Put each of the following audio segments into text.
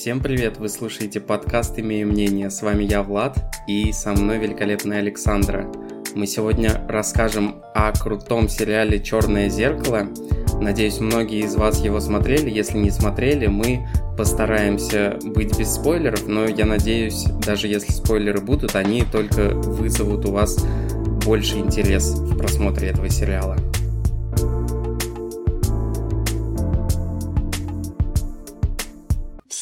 Всем привет! Вы слушаете подкаст «Имею мнение». С вами я, Влад, и со мной великолепная Александра. Мы сегодня расскажем о крутом сериале «Черное зеркало». Надеюсь, многие из вас его смотрели. Если не смотрели, мы постараемся быть без спойлеров, но я надеюсь, даже если спойлеры будут, они только вызовут у вас больше интерес в просмотре этого сериала.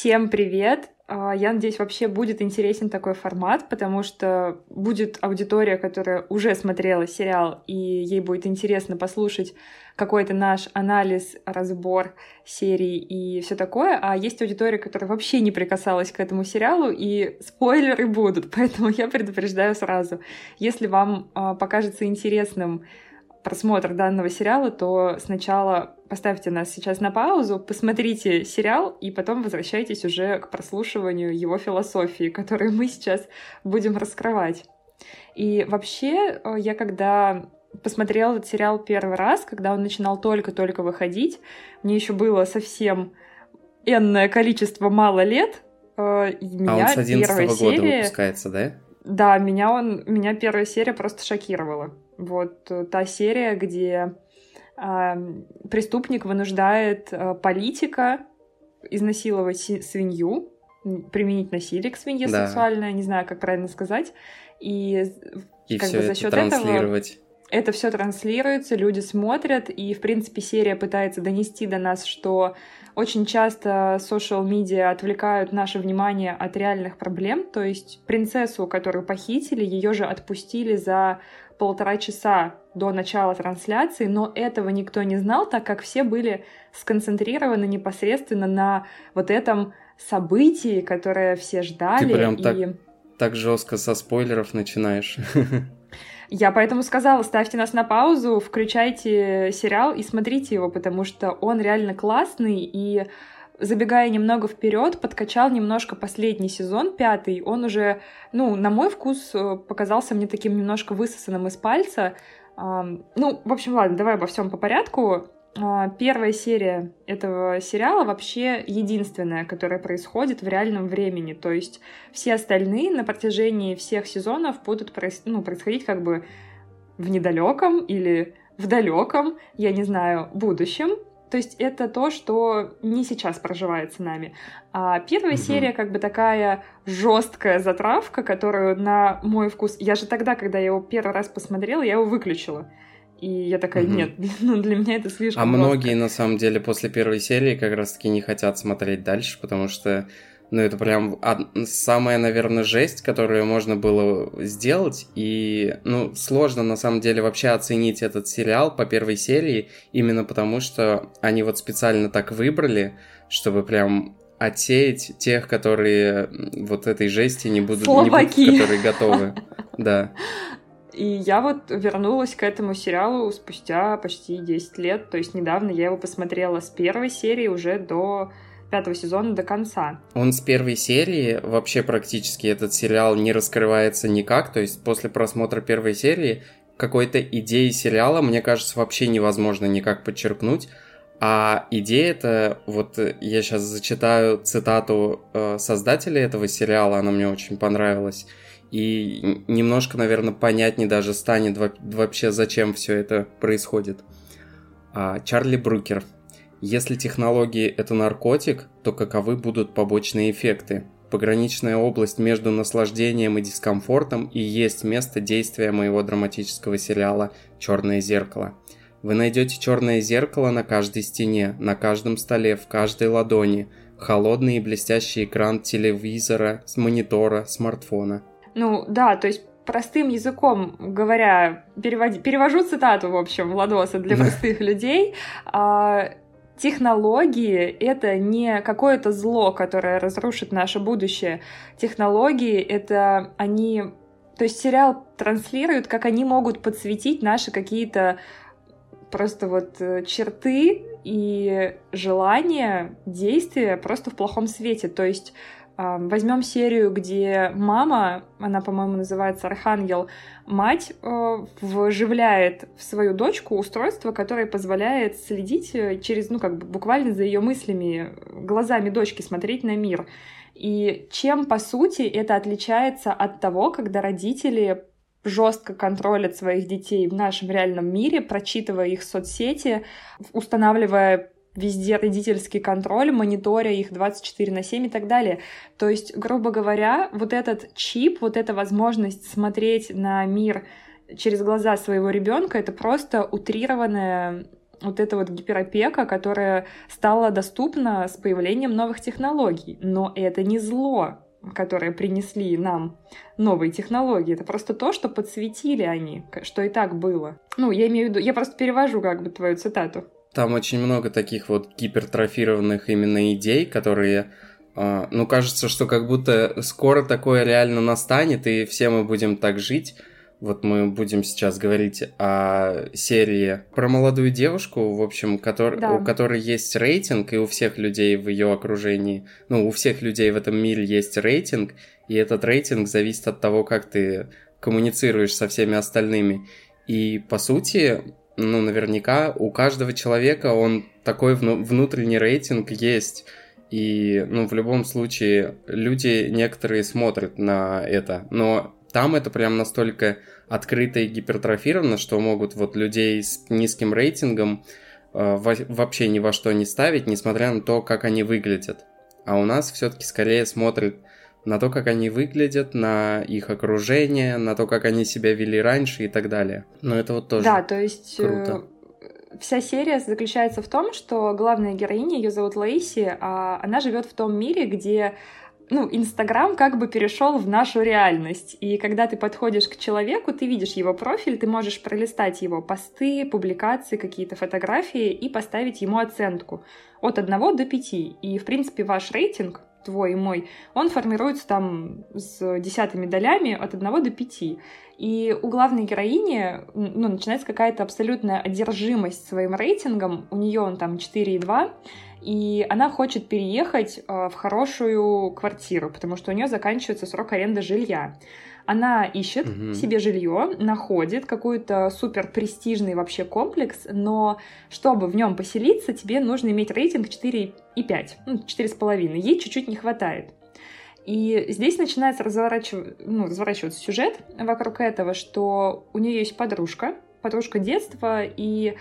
Всем привет! А, я надеюсь, вообще будет интересен такой формат, потому что будет аудитория, которая уже смотрела сериал, и ей будет интересно послушать какой-то наш анализ, разбор серии и все такое. А есть аудитория, которая вообще не прикасалась к этому сериалу, и спойлеры будут, поэтому я предупреждаю сразу. Если вам а, покажется интересным просмотр данного сериала, то сначала поставьте нас сейчас на паузу, посмотрите сериал и потом возвращайтесь уже к прослушиванию его философии, которую мы сейчас будем раскрывать. И вообще, э, я когда посмотрела этот сериал первый раз, когда он начинал только-только выходить, мне еще было совсем энное количество мало лет. Э, меня а он с 11 года серия... выпускается, да? Да, меня он, меня первая серия просто шокировала. Вот э, та серия, где преступник вынуждает э, политика изнасиловать свинью, применить насилие к свинье да. сексуальное, не знаю, как правильно сказать, и, и как бы за счет этого это все транслируется, люди смотрят, и, в принципе, серия пытается донести до нас, что очень часто social медиа отвлекают наше внимание от реальных проблем, то есть принцессу, которую похитили, ее же отпустили за полтора часа до начала трансляции, но этого никто не знал, так как все были сконцентрированы непосредственно на вот этом событии, которое все ждали. Ты прям и... так, так жестко со спойлеров начинаешь. Я поэтому сказала, ставьте нас на паузу, включайте сериал и смотрите его, потому что он реально классный и забегая немного вперед, подкачал немножко последний сезон, пятый. Он уже, ну, на мой вкус, э, показался мне таким немножко высосанным из пальца. Ну, в общем, ладно, давай обо всем по порядку. А, первая серия этого сериала вообще единственная, которая происходит в реальном времени. То есть все остальные на протяжении всех сезонов будут ну, происходить как бы в недалеком или в далеком, я не знаю, будущем. То есть это то, что не сейчас проживает с нами. А первая угу. серия как бы такая жесткая затравка, которую на мой вкус... Я же тогда, когда я его первый раз посмотрела, я его выключила. И я такая, угу. нет, ну для меня это слишком. А жестко. многие на самом деле после первой серии как раз-таки не хотят смотреть дальше, потому что ну, это прям самая, наверное, жесть, которую можно было сделать. И, ну, сложно, на самом деле, вообще оценить этот сериал по первой серии, именно потому что они вот специально так выбрали, чтобы прям отсеять тех, которые вот этой жести не будут, не будут которые готовы. Да. И я вот вернулась к этому сериалу спустя почти 10 лет, то есть недавно я его посмотрела с первой серии уже до пятого сезона до конца. Он с первой серии, вообще практически этот сериал не раскрывается никак, то есть после просмотра первой серии какой-то идеи сериала, мне кажется, вообще невозможно никак подчеркнуть. А идея это, вот я сейчас зачитаю цитату э, создателя этого сериала, она мне очень понравилась. И немножко, наверное, понятнее даже станет вообще, зачем все это происходит. А, Чарли Брукер – если технологии – это наркотик, то каковы будут побочные эффекты? Пограничная область между наслаждением и дискомфортом и есть место действия моего драматического сериала «Черное зеркало». Вы найдете черное зеркало на каждой стене, на каждом столе, в каждой ладони, холодный и блестящий экран телевизора, с монитора, смартфона. Ну да, то есть простым языком говоря, переводи, перевожу цитату, в общем, Владоса для простых людей. А, технологии — это не какое-то зло, которое разрушит наше будущее. Технологии — это они... То есть сериал транслирует, как они могут подсветить наши какие-то просто вот э, черты и желания, действия просто в плохом свете. То есть Возьмем серию, где мама, она, по-моему, называется Архангел, мать э, вживляет в свою дочку устройство, которое позволяет следить э, через, ну, как бы буквально за ее мыслями, глазами дочки смотреть на мир. И чем, по сути, это отличается от того, когда родители жестко контролят своих детей в нашем реальном мире, прочитывая их соцсети, устанавливая везде родительский контроль, мониторя их 24 на 7 и так далее. То есть, грубо говоря, вот этот чип, вот эта возможность смотреть на мир через глаза своего ребенка, это просто утрированная вот эта вот гиперопека, которая стала доступна с появлением новых технологий. Но это не зло, которое принесли нам новые технологии. Это просто то, что подсветили они, что и так было. Ну, я имею в виду, я просто перевожу как бы твою цитату. Там очень много таких вот гипертрофированных именно идей, которые а, ну, кажется, что как будто скоро такое реально настанет, и все мы будем так жить. Вот мы будем сейчас говорить о серии про молодую девушку, в общем, который, да. у которой есть рейтинг, и у всех людей в ее окружении, ну, у всех людей в этом мире есть рейтинг, и этот рейтинг зависит от того, как ты коммуницируешь со всеми остальными. И, по сути, ну, наверняка у каждого человека он такой внутренний рейтинг есть. И, ну, в любом случае, люди некоторые смотрят на это. Но там это прям настолько открыто и гипертрофировано, что могут вот людей с низким рейтингом э, вообще ни во что не ставить, несмотря на то, как они выглядят. А у нас все-таки скорее смотрят на то, как они выглядят, на их окружение, на то, как они себя вели раньше и так далее. Но это вот тоже Да, то есть э, круто. вся серия заключается в том, что главная героиня, ее зовут Лейси, а она живет в том мире, где ну, Инстаграм как бы перешел в нашу реальность. И когда ты подходишь к человеку, ты видишь его профиль, ты можешь пролистать его посты, публикации, какие-то фотографии и поставить ему оценку от 1 до 5. И, в принципе, ваш рейтинг твой и мой, он формируется там с десятыми долями от 1 до 5. И у главной героини ну, начинается какая-то абсолютная одержимость своим рейтингом. У нее он там 4,2, и она хочет переехать э, в хорошую квартиру, потому что у нее заканчивается срок аренды жилья. Она ищет угу. себе жилье, находит какой-то супер престижный вообще комплекс, но чтобы в нем поселиться, тебе нужно иметь рейтинг 4,5, ну, 4,5. Ей чуть-чуть не хватает. И здесь начинается разворачив... ну, разворачиваться сюжет вокруг этого, что у нее есть подружка, подружка детства, и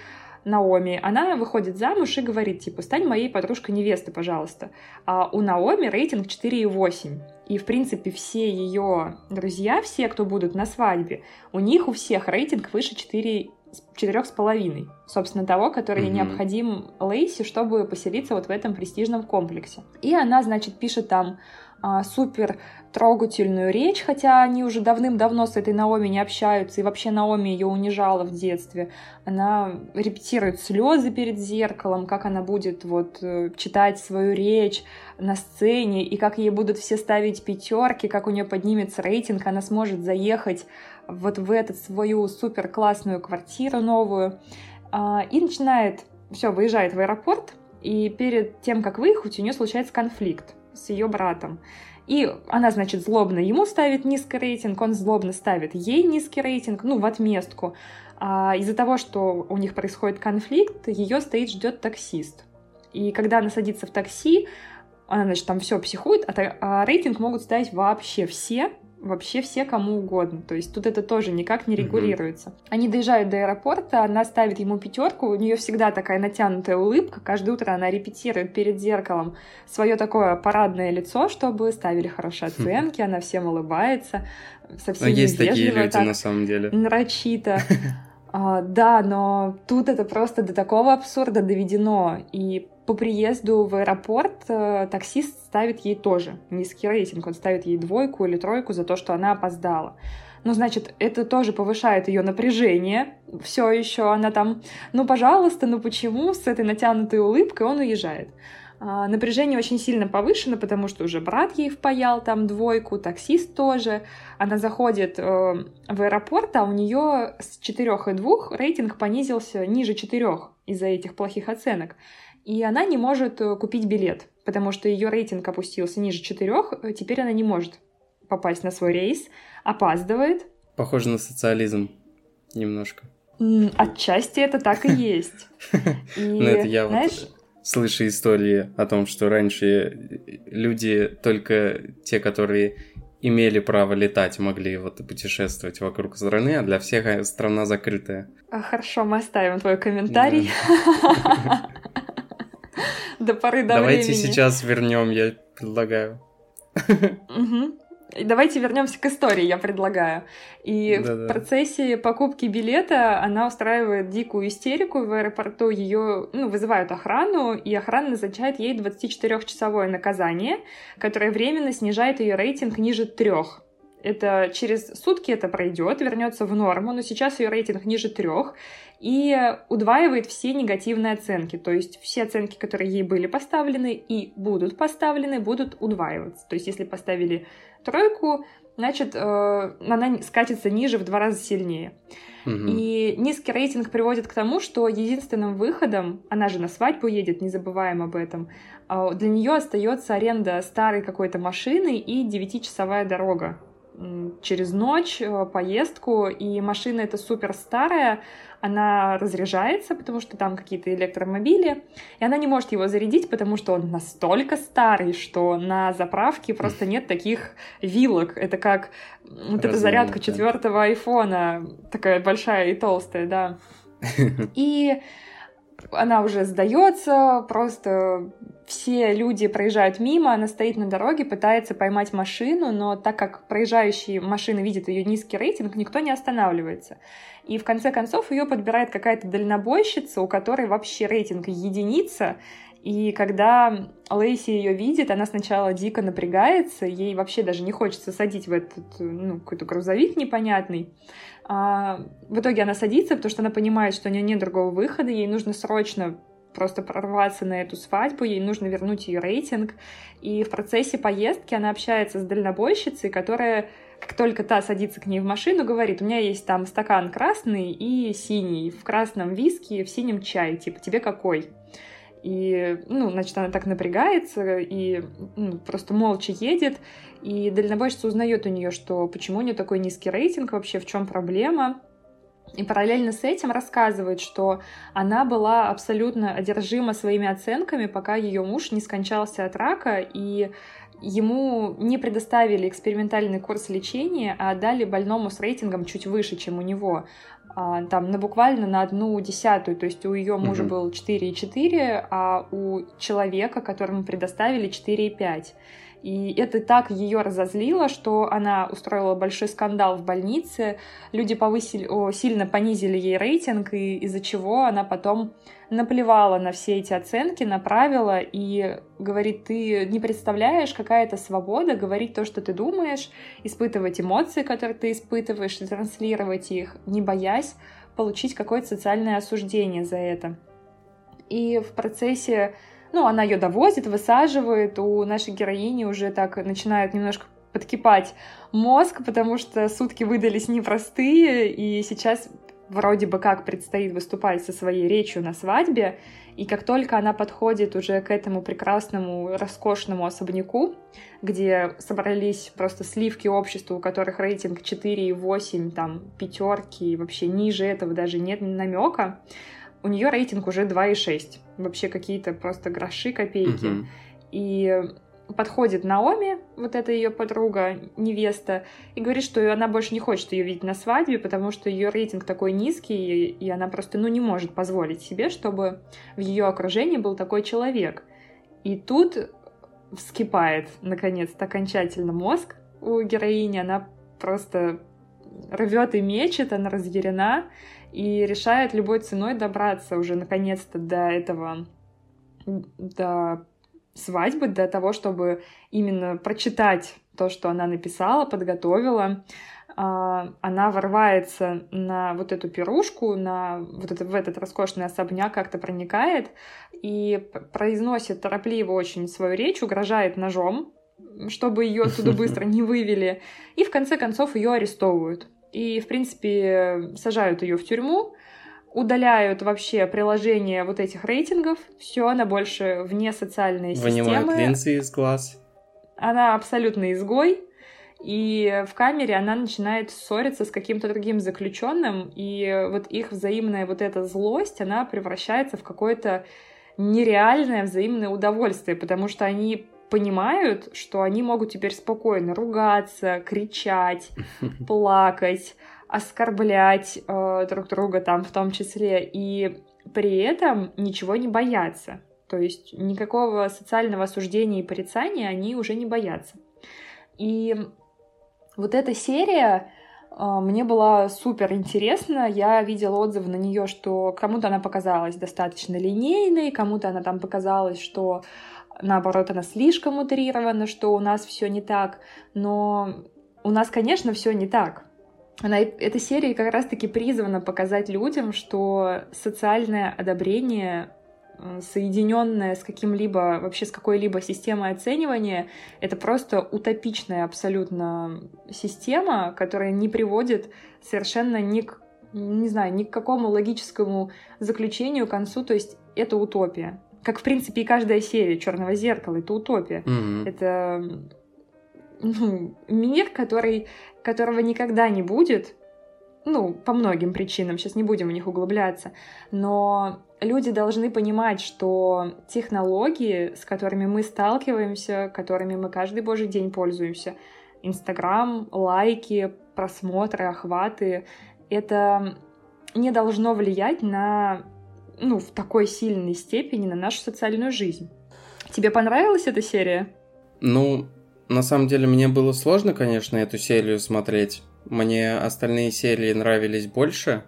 Наоми, она выходит замуж и говорит, типа, стань моей подружкой невесты, пожалуйста. А у Наоми рейтинг 4,8. И, в принципе, все ее друзья, все, кто будут на свадьбе, у них у всех рейтинг выше 4 четырех с половиной, собственно, того, который mm-hmm. необходим Лейси, чтобы поселиться вот в этом престижном комплексе. И она, значит, пишет там а, супер трогательную речь, хотя они уже давным-давно с этой Наоми не общаются, и вообще Наоми ее унижала в детстве. Она репетирует слезы перед зеркалом, как она будет вот э, читать свою речь на сцене, и как ей будут все ставить пятерки, как у нее поднимется рейтинг, она сможет заехать вот в эту свою супер классную квартиру новую, а, и начинает, все, выезжает в аэропорт, и перед тем, как выехать, у нее случается конфликт с ее братом. И она, значит, злобно ему ставит низкий рейтинг, он злобно ставит ей низкий рейтинг, ну, в отместку. А из-за того, что у них происходит конфликт, ее стоит, ждет таксист. И когда она садится в такси, она, значит, там все психует, а, а рейтинг могут ставить вообще все, вообще все кому угодно. То есть тут это тоже никак не регулируется. Mm-hmm. Они доезжают до аэропорта, она ставит ему пятерку, у нее всегда такая натянутая улыбка, каждое утро она репетирует перед зеркалом свое такое парадное лицо, чтобы ставили хорошие оценки, она всем улыбается, совсем Но есть такие люди так, на самом деле. Нарочито. А, да, но тут это просто до такого абсурда доведено. И по приезду в аэропорт э, таксист ставит ей тоже низкий рейтинг. Он ставит ей двойку или тройку за то, что она опоздала. Ну, значит, это тоже повышает ее напряжение. Все еще она там, ну, пожалуйста, ну почему с этой натянутой улыбкой он уезжает. А, напряжение очень сильно повышено, потому что уже брат ей впаял там двойку, таксист тоже. Она заходит э, в аэропорт, а у нее с 4,2 рейтинг понизился ниже 4 из-за этих плохих оценок и она не может э, купить билет, потому что ее рейтинг опустился ниже четырех, теперь она не может попасть на свой рейс, опаздывает. Похоже на социализм немножко. Отчасти это так и есть. Ну, это я вот слышу истории о том, что раньше люди, только те, которые имели право летать, могли вот путешествовать вокруг страны, а для всех страна закрытая. А, хорошо, мы оставим твой комментарий. До поры до Давайте сейчас вернем, я предлагаю. Давайте вернемся к истории, я предлагаю. И да, в процессе покупки билета она устраивает дикую истерику в аэропорту. Ее ну, вызывают охрану, и охрана назначает ей 24-часовое наказание, которое временно снижает ее рейтинг ниже трех. Это через сутки это пройдет, вернется в норму, но сейчас ее рейтинг ниже трех и удваивает все негативные оценки. То есть все оценки, которые ей были поставлены и будут поставлены, будут удваиваться. То есть если поставили тройку, значит, э, она скатится ниже в два раза сильнее. Угу. И низкий рейтинг приводит к тому, что единственным выходом, она же на свадьбу едет, не забываем об этом, э, для нее остается аренда старой какой-то машины и девятичасовая дорога через ночь, э, поездку, и машина эта супер старая, она разряжается, потому что там какие-то электромобили, и она не может его зарядить, потому что он настолько старый, что на заправке просто нет таких вилок. Это как вот эта зарядка четвертого айфона, такая большая и толстая, да. И она уже сдается, просто все люди проезжают мимо, она стоит на дороге, пытается поймать машину, но так как проезжающие машины видят ее низкий рейтинг, никто не останавливается. И в конце концов ее подбирает какая-то дальнобойщица, у которой вообще рейтинг единица, и когда Лейси ее видит, она сначала дико напрягается, ей вообще даже не хочется садить в этот, ну, какой-то грузовик непонятный. А, в итоге она садится, потому что она понимает, что у нее нет другого выхода, ей нужно срочно просто прорваться на эту свадьбу, ей нужно вернуть ее рейтинг. И в процессе поездки она общается с дальнобойщицей, которая, как только та садится к ней в машину, говорит, у меня есть там стакан красный и синий, в красном виски, в синем чай, типа, тебе какой? И, ну, значит, она так напрягается и ну, просто молча едет. И дальнобойщица узнает у нее, что почему у нее такой низкий рейтинг, вообще в чем проблема. И параллельно с этим рассказывает, что она была абсолютно одержима своими оценками, пока ее муж не скончался от рака, и ему не предоставили экспериментальный курс лечения, а дали больному с рейтингом чуть выше, чем у него. А, там на буквально на одну десятую, то есть у ее мужа mm-hmm. был 4,4, а у человека, которому предоставили 4,5. И это так ее разозлило, что она устроила большой скандал в больнице. Люди повысили, о, сильно понизили ей рейтинг, и из-за чего она потом наплевала на все эти оценки, направила и говорит, ты не представляешь, какая это свобода говорить то, что ты думаешь, испытывать эмоции, которые ты испытываешь, транслировать их, не боясь получить какое-то социальное осуждение за это. И в процессе ну, она ее довозит, высаживает, у нашей героини уже так начинает немножко подкипать мозг, потому что сутки выдались непростые, и сейчас вроде бы как предстоит выступать со своей речью на свадьбе, и как только она подходит уже к этому прекрасному, роскошному особняку, где собрались просто сливки общества, у которых рейтинг 4,8, там, пятерки, вообще ниже этого даже нет намека, у нее рейтинг уже 2,6. Вообще какие-то просто гроши, копейки. Угу. И подходит Наоми, вот эта ее подруга, невеста, и говорит, что она больше не хочет ее видеть на свадьбе, потому что ее рейтинг такой низкий, и она просто ну, не может позволить себе, чтобы в ее окружении был такой человек. И тут вскипает, наконец-то, окончательно мозг у героини, она просто рвет и мечет, она разъярена, и решает любой ценой добраться уже наконец-то до этого, до свадьбы, до того, чтобы именно прочитать то, что она написала, подготовила. А, она ворвается на вот эту пирушку, на вот это, в этот роскошный особняк, как-то проникает и произносит торопливо очень свою речь, угрожает ножом, чтобы ее оттуда быстро не вывели, и в конце концов ее арестовывают. И, в принципе, сажают ее в тюрьму. удаляют вообще приложение вот этих рейтингов, все, она больше вне социальной Вынимают системы. Вынимают линзы из глаз. Она абсолютно изгой, и в камере она начинает ссориться с каким-то другим заключенным, и вот их взаимная вот эта злость, она превращается в какое-то нереальное взаимное удовольствие, потому что они понимают, что они могут теперь спокойно ругаться, кричать, плакать, оскорблять э, друг друга там в том числе, и при этом ничего не бояться. То есть никакого социального осуждения и порицания они уже не боятся. И вот эта серия э, мне была супер интересна. Я видела отзывы на нее, что кому-то она показалась достаточно линейной, кому-то она там показалась, что наоборот она слишком утрирована, что у нас все не так. Но у нас, конечно, все не так. Она, эта серия как раз-таки призвана показать людям, что социальное одобрение соединенное с каким-либо, вообще с какой-либо системой оценивания, это просто утопичная абсолютно система, которая не приводит совершенно ни к, не знаю, ни к какому логическому заключению, концу, то есть это утопия. Как, в принципе, и каждая серия Черного зеркала, это утопия. Mm-hmm. Это ну, мир, который которого никогда не будет, ну, по многим причинам, сейчас не будем в них углубляться, но люди должны понимать, что технологии, с которыми мы сталкиваемся, которыми мы каждый божий день пользуемся, Инстаграм, лайки, просмотры, охваты, это не должно влиять на, ну, в такой сильной степени на нашу социальную жизнь. Тебе понравилась эта серия? Ну, на самом деле мне было сложно, конечно, эту серию смотреть. Мне остальные серии нравились больше.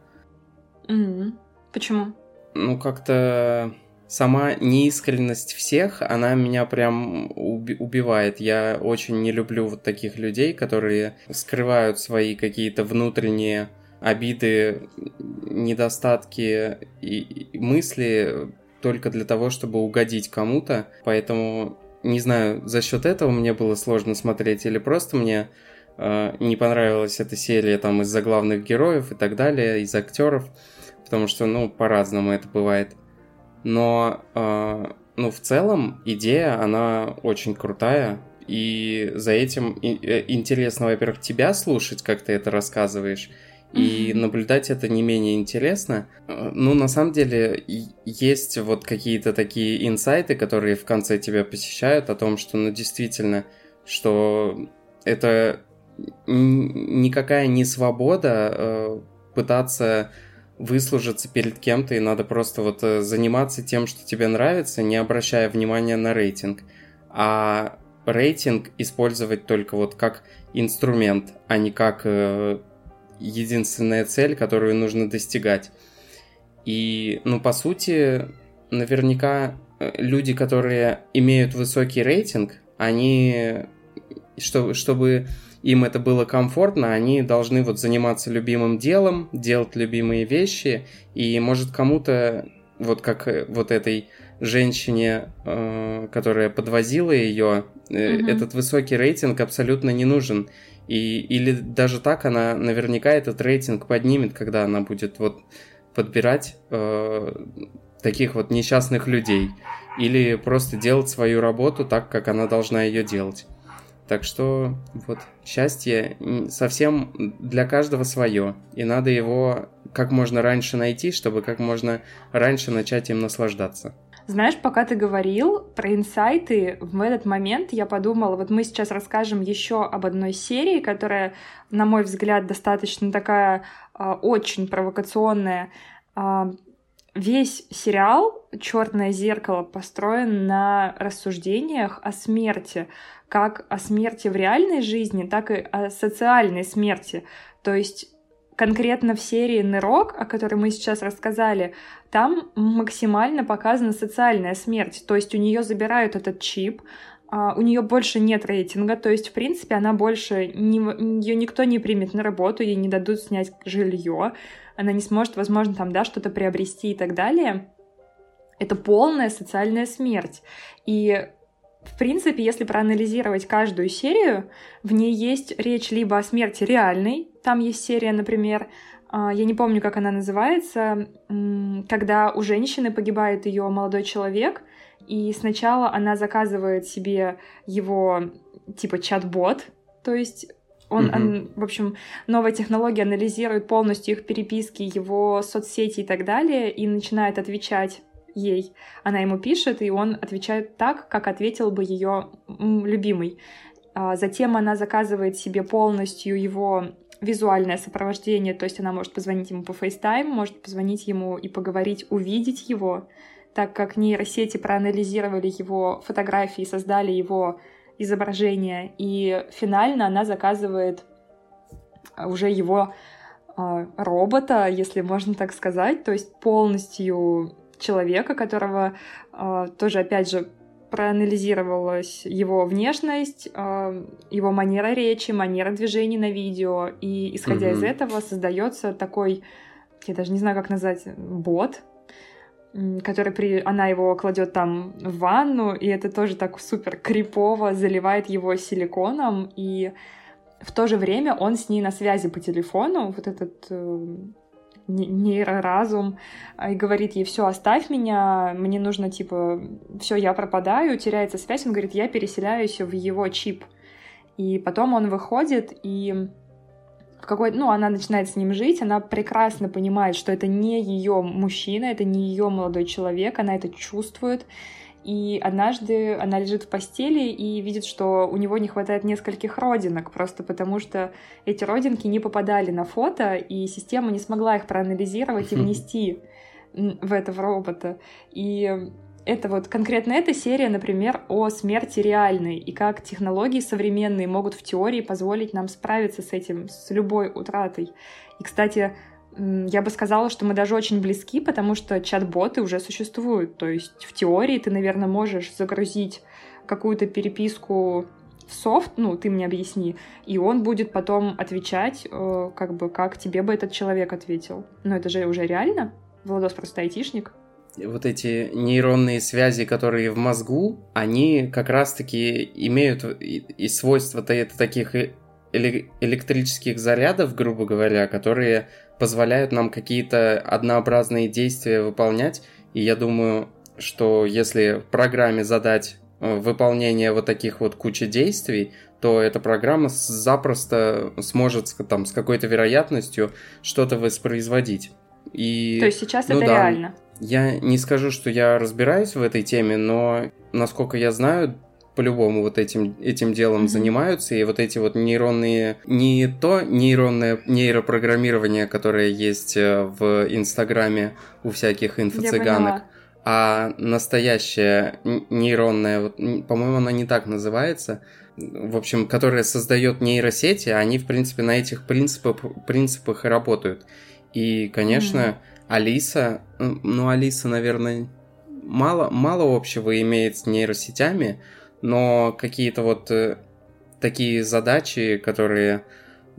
Mm-hmm. Почему? Ну, как-то сама неискренность всех, она меня прям уби- убивает. Я очень не люблю вот таких людей, которые скрывают свои какие-то внутренние обиды, недостатки и, мысли только для того, чтобы угодить кому-то. Поэтому не знаю, за счет этого мне было сложно смотреть, или просто мне э, не понравилась эта серия там из-за главных героев и так далее, из актеров, потому что, ну, по-разному это бывает. Но, э, ну, в целом идея, она очень крутая, и за этим э, интересно, во-первых, тебя слушать, как ты это рассказываешь, и наблюдать это не менее интересно. Ну, на самом деле, есть вот какие-то такие инсайты, которые в конце тебя посещают о том, что, ну, действительно, что это никакая не свобода э, пытаться выслужиться перед кем-то, и надо просто вот э, заниматься тем, что тебе нравится, не обращая внимания на рейтинг. А рейтинг использовать только вот как инструмент, а не как э, единственная цель, которую нужно достигать. И, ну, по сути, наверняка э, люди, которые имеют высокий рейтинг, они, что, чтобы им это было комфортно, они должны вот заниматься любимым делом, делать любимые вещи, и может кому-то, вот как э, вот этой женщине, э, которая подвозила ее, mm-hmm. этот высокий рейтинг абсолютно не нужен. И, или даже так она наверняка этот рейтинг поднимет, когда она будет вот подбирать э, таких вот несчастных людей. Или просто делать свою работу так, как она должна ее делать. Так что вот счастье совсем для каждого свое. И надо его как можно раньше найти, чтобы как можно раньше начать им наслаждаться. Знаешь, пока ты говорил про инсайты, в этот момент я подумала, вот мы сейчас расскажем еще об одной серии, которая, на мой взгляд, достаточно такая э, очень провокационная. Э, весь сериал Черное зеркало построен на рассуждениях о смерти, как о смерти в реальной жизни, так и о социальной смерти. То есть конкретно в серии Нерок, о которой мы сейчас рассказали, там максимально показана социальная смерть. То есть у нее забирают этот чип, а, у нее больше нет рейтинга, то есть, в принципе, она больше не, ее никто не примет на работу, ей не дадут снять жилье, она не сможет, возможно, там, да, что-то приобрести и так далее. Это полная социальная смерть. И в принципе, если проанализировать каждую серию, в ней есть речь либо о смерти реальной, там есть серия, например, а, я не помню, как она называется, когда у женщины погибает ее молодой человек, и сначала она заказывает себе его типа чат-бот, то есть он, mm-hmm. он, в общем, новая технология анализирует полностью их переписки, его соцсети и так далее, и начинает отвечать ей. Она ему пишет, и он отвечает так, как ответил бы ее любимый. А затем она заказывает себе полностью его визуальное сопровождение, то есть она может позвонить ему по FaceTime, может позвонить ему и поговорить, увидеть его, так как нейросети проанализировали его фотографии, создали его изображение, и финально она заказывает уже его э, робота, если можно так сказать, то есть полностью человека, которого э, тоже, опять же, проанализировалась его внешность, э, его манера речи, манера движений на видео, и исходя mm-hmm. из этого создается такой, я даже не знаю, как назвать, бот, который при... она его кладет там в ванну, и это тоже так супер крипово заливает его силиконом, и в то же время он с ней на связи по телефону, вот этот э, нейроразум, и говорит ей, все, оставь меня, мне нужно, типа, все, я пропадаю, теряется связь, он говорит, я переселяюсь в его чип. И потом он выходит, и в какой ну, она начинает с ним жить, она прекрасно понимает, что это не ее мужчина, это не ее молодой человек, она это чувствует. И однажды она лежит в постели и видит, что у него не хватает нескольких родинок, просто потому что эти родинки не попадали на фото, и система не смогла их проанализировать и внести в этого робота. И это вот конкретно эта серия, например, о смерти реальной и как технологии современные могут в теории позволить нам справиться с этим, с любой утратой. И, кстати, я бы сказала, что мы даже очень близки, потому что чат-боты уже существуют. То есть в теории ты, наверное, можешь загрузить какую-то переписку в софт, ну, ты мне объясни, и он будет потом отвечать, э, как бы, как тебе бы этот человек ответил. Но это же уже реально. Владос просто айтишник вот эти нейронные связи, которые в мозгу, они как раз-таки имеют и, это таких электрических зарядов, грубо говоря, которые позволяют нам какие-то однообразные действия выполнять. И я думаю, что если в программе задать э, выполнение вот таких вот кучи действий, то эта программа запросто сможет там с какой-то вероятностью что-то воспроизводить. И, то есть сейчас ну, это да, реально? Я не скажу, что я разбираюсь в этой теме, но насколько я знаю, по-любому вот этим, этим делом mm-hmm. занимаются, и вот эти вот нейронные, не то нейронное нейропрограммирование, которое есть э, в Инстаграме у всяких инфо-цыганок, а настоящее нейронное, вот, по-моему, оно не так называется, в общем, которое создает нейросети, они, в принципе, на этих принципах, принципах и работают. И, конечно, mm-hmm Алиса, ну, Алиса, наверное, мало, мало общего имеет с нейросетями, но какие-то вот э, такие задачи, которые...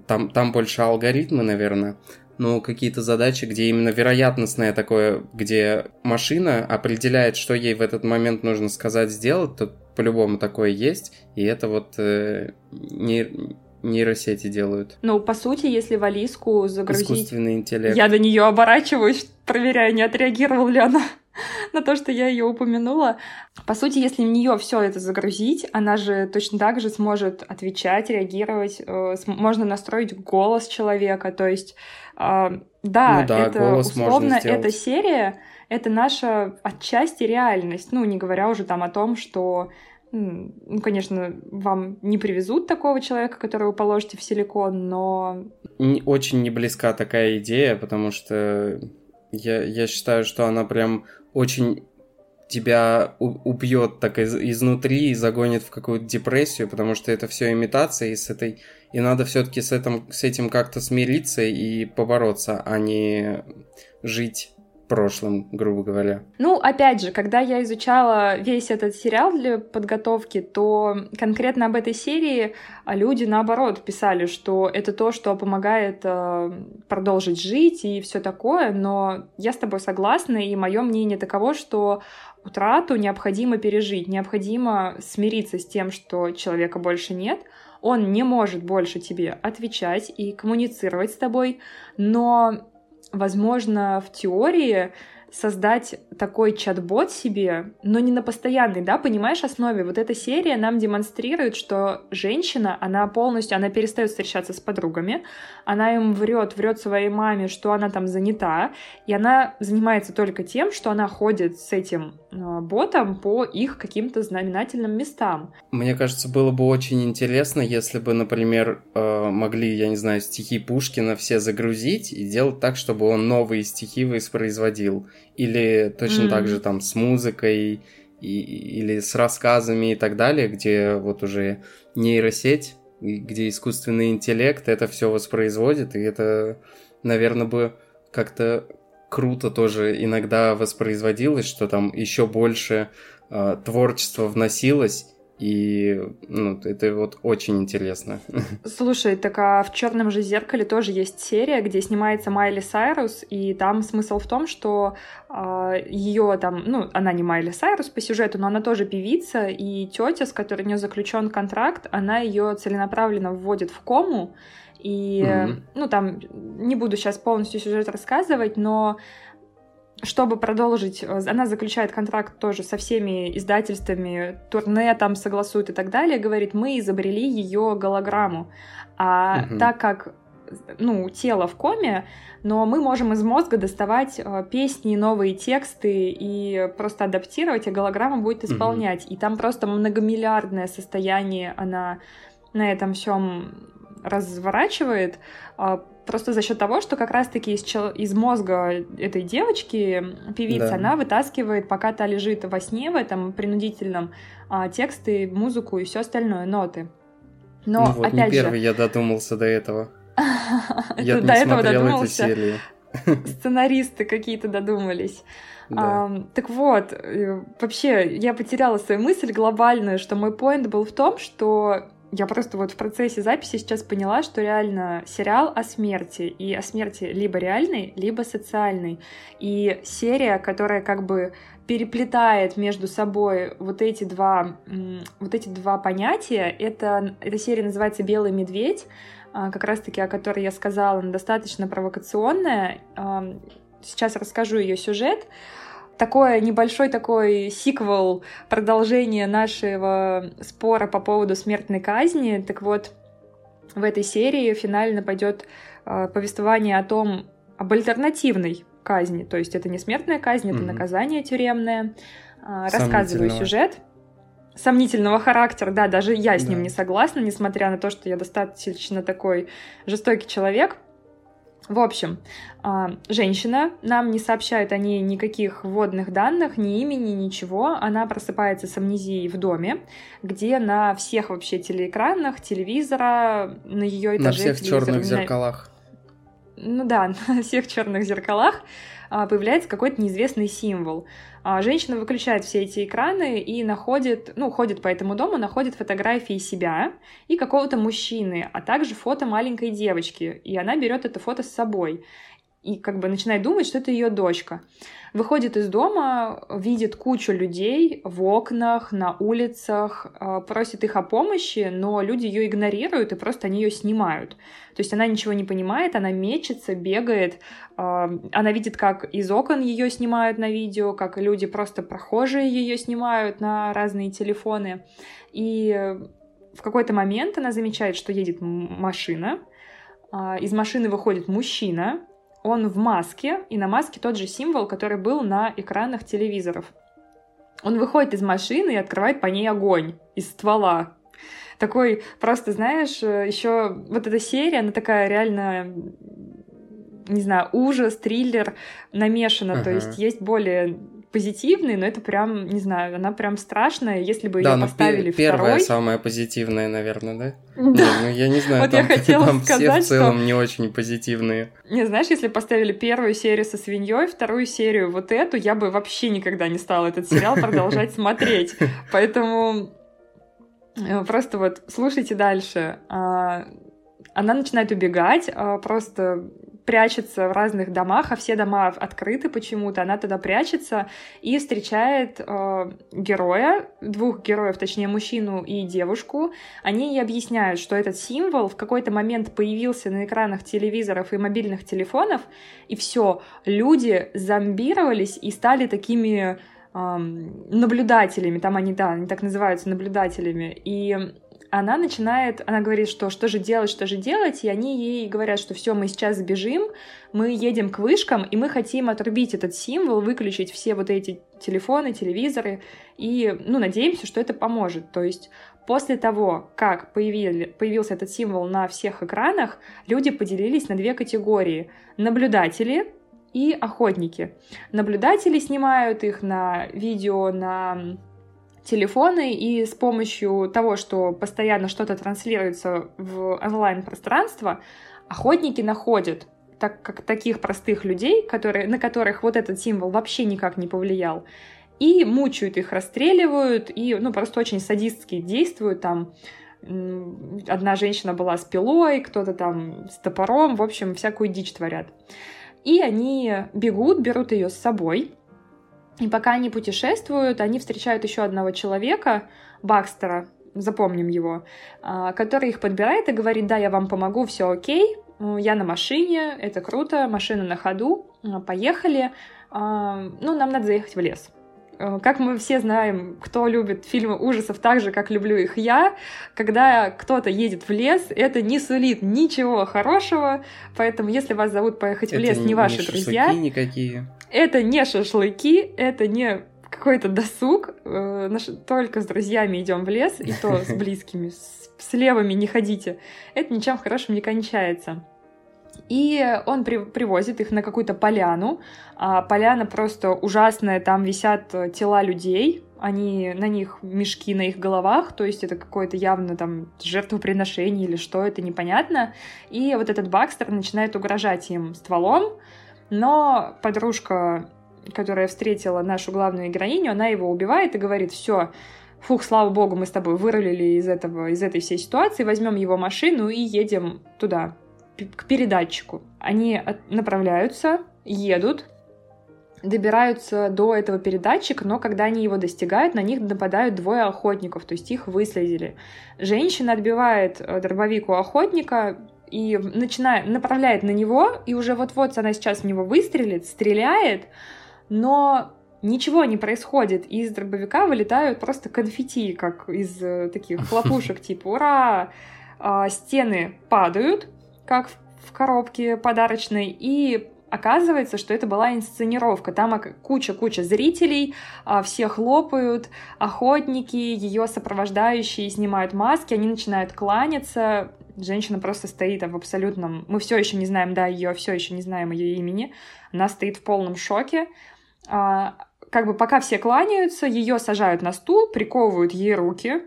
Там, там больше алгоритмы, наверное, но какие-то задачи, где именно вероятностное такое, где машина определяет, что ей в этот момент нужно сказать, сделать, то по-любому такое есть, и это вот э, не, нейросети делают. Ну, по сути, если в Алиску загрузить... Искусственный интеллект. Я до нее оборачиваюсь, проверяю, не отреагировал ли она на то, что я ее упомянула. По сути, если в нее все это загрузить, она же точно так же сможет отвечать, реагировать. Э, можно настроить голос человека. То есть, э, да, ну да это условно эта серия это наша отчасти реальность. Ну, не говоря уже там о том, что ну, конечно, вам не привезут такого человека, которого положите в силикон, но... Очень не близка такая идея, потому что я, я считаю, что она прям очень тебя убьет так из, изнутри и загонит в какую-то депрессию, потому что это все имитация, и с этой и надо все-таки с этим с этим как-то смириться и побороться, а не жить прошлым, грубо говоря. Ну, опять же, когда я изучала весь этот сериал для подготовки, то конкретно об этой серии люди, наоборот, писали, что это то, что помогает э, продолжить жить и все такое, но я с тобой согласна, и мое мнение таково, что утрату необходимо пережить, необходимо смириться с тем, что человека больше нет, он не может больше тебе отвечать и коммуницировать с тобой, но возможно, в теории создать такой чат-бот себе, но не на постоянной, да, понимаешь, основе. Вот эта серия нам демонстрирует, что женщина, она полностью, она перестает встречаться с подругами, она им врет, врет своей маме, что она там занята, и она занимается только тем, что она ходит с этим э, ботом по их каким-то знаменательным местам. Мне кажется, было бы очень интересно, если бы, например, э, могли, я не знаю, стихи Пушкина все загрузить и делать так, чтобы он новые стихи воспроизводил или точно mm-hmm. так же там с музыкой и, или с рассказами и так далее, где вот уже нейросеть, где искусственный интеллект это все воспроизводит, и это, наверное, бы как-то круто тоже иногда воспроизводилось, что там еще больше э, творчества вносилось, и ну, это вот очень интересно. Слушай, так а в черном же зеркале тоже есть серия, где снимается Майли Сайрус, и там смысл в том, что э, а, ее там, ну, она не Майли Сайрус по сюжету, но она тоже певица, и тетя, с которой у нее заключен контракт, она ее целенаправленно вводит в кому. И, mm-hmm. ну, там, не буду сейчас полностью сюжет рассказывать, но чтобы продолжить, э, она заключает контракт тоже со всеми издательствами, турне там согласует и так далее, говорит, мы изобрели ее голограмму. А угу. так как ну, тело в коме, но мы можем из мозга доставать э, песни, новые тексты и просто адаптировать, а голограмма будет исполнять. Угу. И там просто многомиллиардное состояние она на этом всем разворачивает, а, просто за счет того, что как раз-таки из, чел- из мозга этой девочки, певицы, да. она вытаскивает, пока та лежит во сне в этом принудительном, а, тексты, музыку и все остальное, ноты. Но, ну вот, опять не первый же... я додумался до этого. Я до этого додумался. Сценаристы какие-то додумались. Да. А, так вот, э, вообще, я потеряла свою мысль глобальную, что мой поинт был в том, что я просто вот в процессе записи сейчас поняла, что реально сериал о смерти, и о смерти либо реальной, либо социальной. И серия, которая как бы переплетает между собой вот эти два, вот эти два понятия, это, эта серия называется «Белый медведь», а, как раз-таки о которой я сказала, она достаточно провокационная. Сейчас расскажу ее сюжет такое небольшой такой сиквел, продолжение нашего спора по поводу смертной казни. Так вот, в этой серии финально пойдет э, повествование о том, об альтернативной казни. То есть это не смертная казнь, это mm-hmm. наказание тюремное. Э, рассказываю сюжет сомнительного характера, да, даже я с да. ним не согласна, несмотря на то, что я достаточно такой жестокий человек. В общем, а, женщина, нам не сообщают о ней никаких вводных данных, ни имени, ничего. Она просыпается с амнезией в доме, где на всех вообще телеэкранах, телевизора, на ее этаже... На всех черных зеркалах. Ну да, на всех черных зеркалах а, появляется какой-то неизвестный символ. А, женщина выключает все эти экраны и находит, ну, ходит по этому дому, находит фотографии себя и какого-то мужчины, а также фото маленькой девочки. И она берет это фото с собой и как бы начинает думать, что это ее дочка. Выходит из дома, видит кучу людей в окнах, на улицах, а, просит их о помощи, но люди ее игнорируют и просто они ее снимают. То есть она ничего не понимает, она мечется, бегает, а, она видит, как из окон ее снимают на видео, как люди просто прохожие ее снимают на разные телефоны. И в какой-то момент она замечает, что едет машина, а, из машины выходит мужчина, он в маске, и на маске тот же символ, который был на экранах телевизоров. Он выходит из машины и открывает по ней огонь из ствола. Такой просто, знаешь, э, еще вот эта серия, она такая реально не знаю, ужас, триллер намешана, ага. то есть есть более позитивный, но это прям, не знаю, она прям страшная. Если бы да, ее поставили пер- первая второй... самая позитивная, наверное, да? Да. ну я не знаю, вот там, я хотела там сказать, все в целом что... не очень позитивные. Не, знаешь, если поставили первую серию со свиньей, вторую серию вот эту, я бы вообще никогда не стала этот сериал продолжать смотреть. Поэтому э, просто вот слушайте дальше. А, она начинает убегать, а, просто прячется в разных домах, а все дома открыты почему-то, она туда прячется и встречает э, героя, двух героев, точнее мужчину и девушку. Они ей объясняют, что этот символ в какой-то момент появился на экранах телевизоров и мобильных телефонов, и все, люди зомбировались и стали такими наблюдателями, там они, да, они так называются, наблюдателями, и она начинает, она говорит, что что же делать, что же делать, и они ей говорят, что все, мы сейчас сбежим, мы едем к вышкам, и мы хотим отрубить этот символ, выключить все вот эти телефоны, телевизоры, и, ну, надеемся, что это поможет. То есть после того, как появили, появился этот символ на всех экранах, люди поделились на две категории. Наблюдатели, и охотники. Наблюдатели снимают их на видео, на телефоны, и с помощью того, что постоянно что-то транслируется в онлайн-пространство, охотники находят так как таких простых людей, которые, на которых вот этот символ вообще никак не повлиял, и мучают их, расстреливают, и, ну, просто очень садистски действуют там. Одна женщина была с пилой, кто-то там с топором, в общем, всякую дичь творят. И они бегут, берут ее с собой, и пока они путешествуют, они встречают еще одного человека, Бакстера, запомним его, а, который их подбирает и говорит, да, я вам помогу, все окей, я на машине, это круто, машина на ходу, а, поехали, а, ну, нам надо заехать в лес. Как мы все знаем, кто любит фильмы ужасов так же, как люблю их я, когда кто-то едет в лес, это не сулит ничего хорошего, поэтому если вас зовут поехать это в лес, не, не ваши не друзья. никакие. Это не шашлыки, это не какой-то досуг, э, только с друзьями идем в лес, и то с близкими, с левыми не ходите. Это ничем хорошим не кончается. И он при, привозит их на какую-то поляну. А поляна просто ужасная, там висят э, тела людей, они, на них мешки на их головах, то есть это какое-то явно там жертвоприношение или что, это непонятно. И вот этот Бакстер начинает угрожать им стволом, но подружка, которая встретила нашу главную героиню, она его убивает и говорит, все, фух, слава богу, мы с тобой вырулили из этого, из этой всей ситуации, возьмем его машину и едем туда, к передатчику. Они направляются, едут, добираются до этого передатчика, но когда они его достигают, на них нападают двое охотников, то есть их выследили. Женщина отбивает э, дробовик у охотника и начинает, направляет на него, и уже вот-вот она сейчас в него выстрелит, стреляет, но ничего не происходит, и из дробовика вылетают просто конфетти, как из э, таких хлопушек, типа «Ура!» а, Стены падают, как в коробке подарочной, и оказывается, что это была инсценировка. Там куча-куча зрителей, а, все хлопают, охотники, ее сопровождающие снимают маски, они начинают кланяться. Женщина просто стоит в абсолютном... Мы все еще не знаем, да, ее все еще не знаем ее имени. Она стоит в полном шоке. А, как бы пока все кланяются, ее сажают на стул, приковывают ей руки,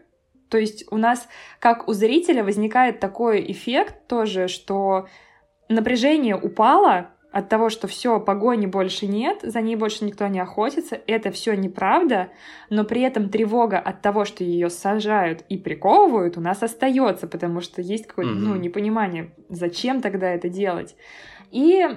то есть у нас, как у зрителя, возникает такой эффект тоже, что напряжение упало от того, что все, погони больше нет, за ней больше никто не охотится, это все неправда, но при этом тревога от того, что ее сажают и приковывают, у нас остается, потому что есть какое-то, mm-hmm. ну, непонимание, зачем тогда это делать. И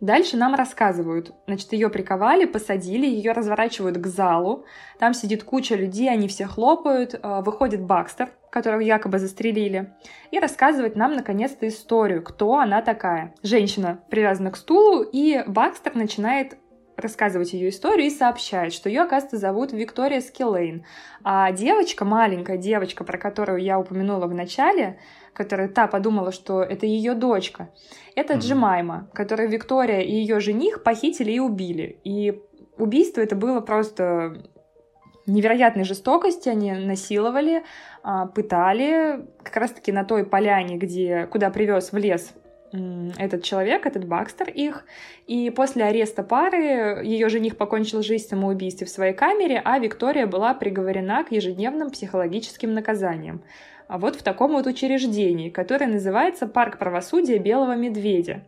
Дальше нам рассказывают. Значит, ее приковали, посадили, ее разворачивают к залу. Там сидит куча людей, они все хлопают. Э, выходит Бакстер, которого якобы застрелили, и рассказывает нам наконец-то историю, кто она такая. Женщина привязана к стулу, и Бакстер начинает рассказывать ее историю и сообщает, что ее, оказывается, зовут Виктория Скиллейн. А девочка, маленькая девочка, про которую я упомянула в начале, которая та подумала, что это ее дочка, это mm-hmm. Джимайма, которую Виктория и ее жених похитили и убили. И убийство это было просто невероятной жестокости, они насиловали, а, пытали, как раз-таки на той поляне, где, куда привез в лес этот человек, этот Бакстер их, и после ареста пары ее жених покончил жизнь в самоубийстве в своей камере, а Виктория была приговорена к ежедневным психологическим наказаниям. А вот в таком вот учреждении, которое называется «Парк правосудия Белого Медведя».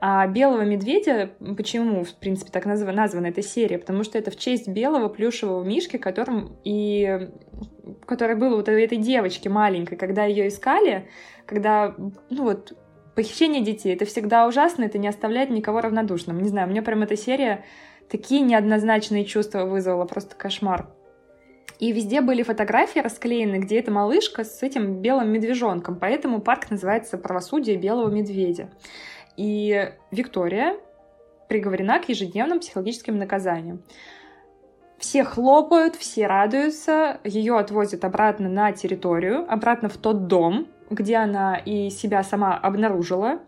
А белого медведя, почему, в принципе, так назв... названа эта серия? Потому что это в честь белого плюшевого мишки, которым и который был вот у этой девочки маленькой, когда ее искали, когда, ну вот, похищение детей, это всегда ужасно, это не оставляет никого равнодушным. Не знаю, мне прям эта серия такие неоднозначные чувства вызвала, просто кошмар. И везде были фотографии расклеены, где эта малышка с этим белым медвежонком, поэтому парк называется «Правосудие белого медведя». И Виктория приговорена к ежедневным психологическим наказаниям. Все хлопают, все радуются, ее отвозят обратно на территорию, обратно в тот дом, где она и себя сама обнаружила,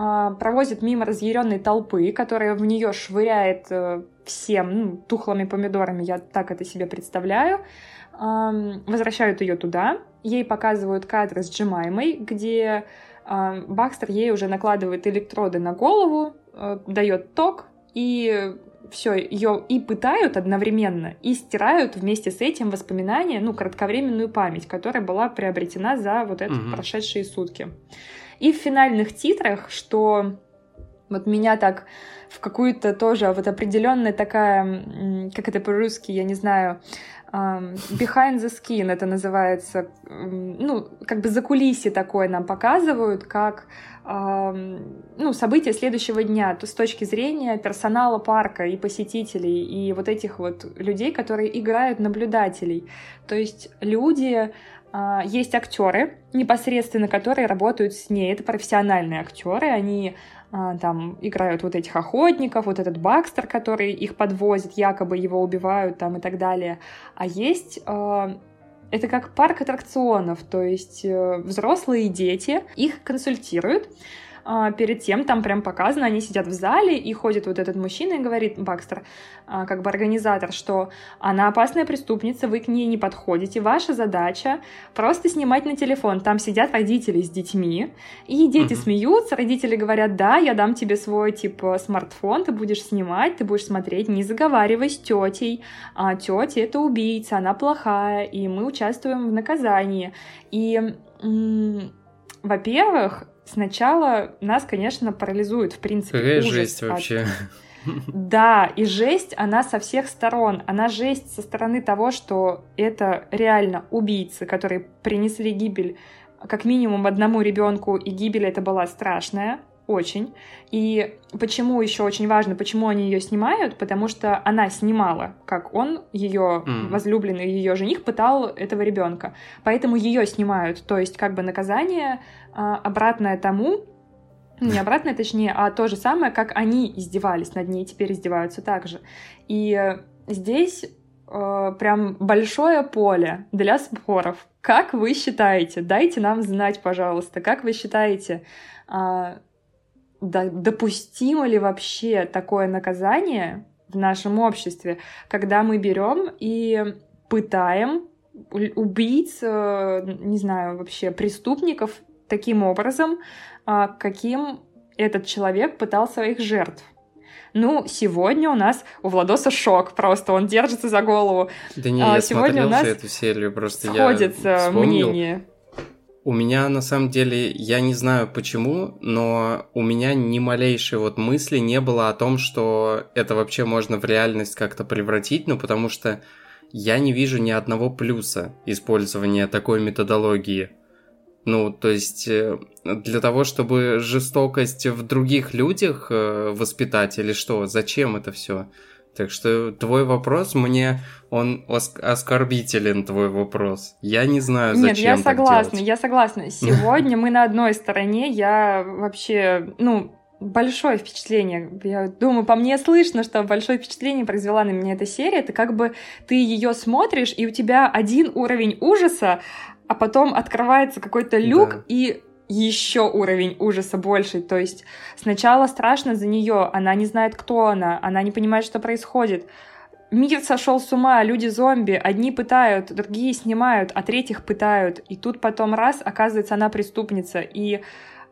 а, провозят мимо разъяренной толпы, которая в нее швыряет э, всем ну, тухлыми помидорами, я так это себе представляю, возвращают ее туда, ей показывают кадры с Джемаймой, где а, Бакстер ей уже накладывает электроды на голову, э, дает ток, и все, ее и пытают одновременно, и стирают вместе с этим воспоминания, ну, кратковременную память, которая была приобретена за вот эти угу. прошедшие сутки. И в финальных титрах, что вот меня так в какую-то тоже вот определенная такая, как это по-русски, я не знаю, behind the skin это называется, ну, как бы за кулиси такое нам показывают, как ну, события следующего дня то с точки зрения персонала парка и посетителей, и вот этих вот людей, которые играют наблюдателей. То есть люди, есть актеры непосредственно, которые работают с ней, это профессиональные актеры, они а, там играют вот этих охотников, вот этот Бакстер, который их подвозит, якобы его убивают там и так далее. А есть а, это как парк аттракционов, то есть э, взрослые дети их консультируют, а, перед тем там прям показано, они сидят в зале, и ходит вот этот мужчина и говорит, Бакстер, а, как бы организатор, что она опасная преступница, вы к ней не подходите, ваша задача просто снимать на телефон, там сидят родители с детьми, и дети uh-huh. смеются, родители говорят, да, я дам тебе свой, типа, смартфон, ты будешь снимать, ты будешь смотреть, не заговаривай с тетей, а тетя это убийца, она плохая, и мы участвуем в наказании, и во-первых, сначала нас, конечно, парализует, в принципе, Какая ужас жесть от... вообще. Да, и жесть, она со всех сторон. Она жесть со стороны того, что это реально убийцы, которые принесли гибель как минимум одному ребенку, и гибель это была страшная очень. И почему еще очень важно, почему они ее снимают? Потому что она снимала, как он, ее mm. возлюбленный, ее жених пытал этого ребенка. Поэтому ее снимают. То есть, как бы наказание а, обратное тому, не обратное, точнее, а то же самое, как они издевались над ней, теперь издеваются так же. И здесь э, прям большое поле для споров. Как вы считаете? Дайте нам знать, пожалуйста, как вы считаете, э, допустимо ли вообще такое наказание в нашем обществе, когда мы берем и пытаем убийц, не знаю, вообще преступников таким образом, а, каким этот человек пытал своих жертв. Ну, сегодня у нас у Владоса шок просто, он держится за голову. Да не, а, я сегодня у нас эту серию, просто сходится я вспомнил. мнение. У меня на самом деле, я не знаю почему, но у меня ни малейшей вот мысли не было о том, что это вообще можно в реальность как-то превратить, ну потому что я не вижу ни одного плюса использования такой методологии. Ну, то есть э, для того, чтобы жестокость в других людях э, воспитать или что, зачем это все? Так что твой вопрос мне, он оскорбителен, твой вопрос. Я не знаю, зачем Нет, я согласна, я согласна. Сегодня мы на одной стороне, я вообще, ну, большое впечатление. Я думаю, по мне слышно, что большое впечатление произвела на меня эта серия. Это как бы ты ее смотришь, и у тебя один уровень ужаса, а потом открывается какой-то люк, да. и еще уровень ужаса больший. То есть сначала страшно за нее, она не знает, кто она, она не понимает, что происходит. Мир сошел с ума, люди зомби, одни пытают, другие снимают, а третьих пытают. И тут потом раз, оказывается, она преступница. И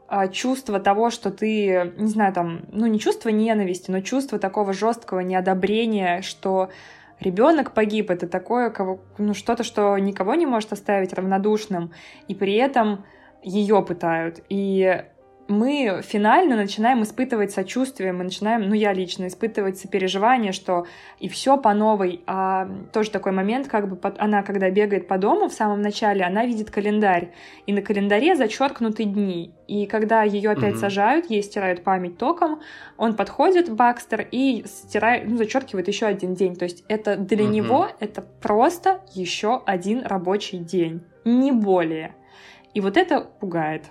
а, чувство того, что ты, не знаю, там, ну не чувство ненависти, но чувство такого жесткого неодобрения, что ребенок погиб, это такое, кого, ну что-то, что никого не может оставить равнодушным, и при этом ее пытают. И мы финально начинаем испытывать сочувствие, мы начинаем, ну я лично, испытывать сопереживание, что и все по новой. А тоже такой момент, как бы она, когда бегает по дому в самом начале, она видит календарь, и на календаре зачеркнуты дни. И когда ее опять mm-hmm. сажают, ей стирают память током, он подходит, Бакстер, и стирает, ну, зачеркивает еще один день. То есть это для mm-hmm. него это просто еще один рабочий день, не более. И вот это пугает.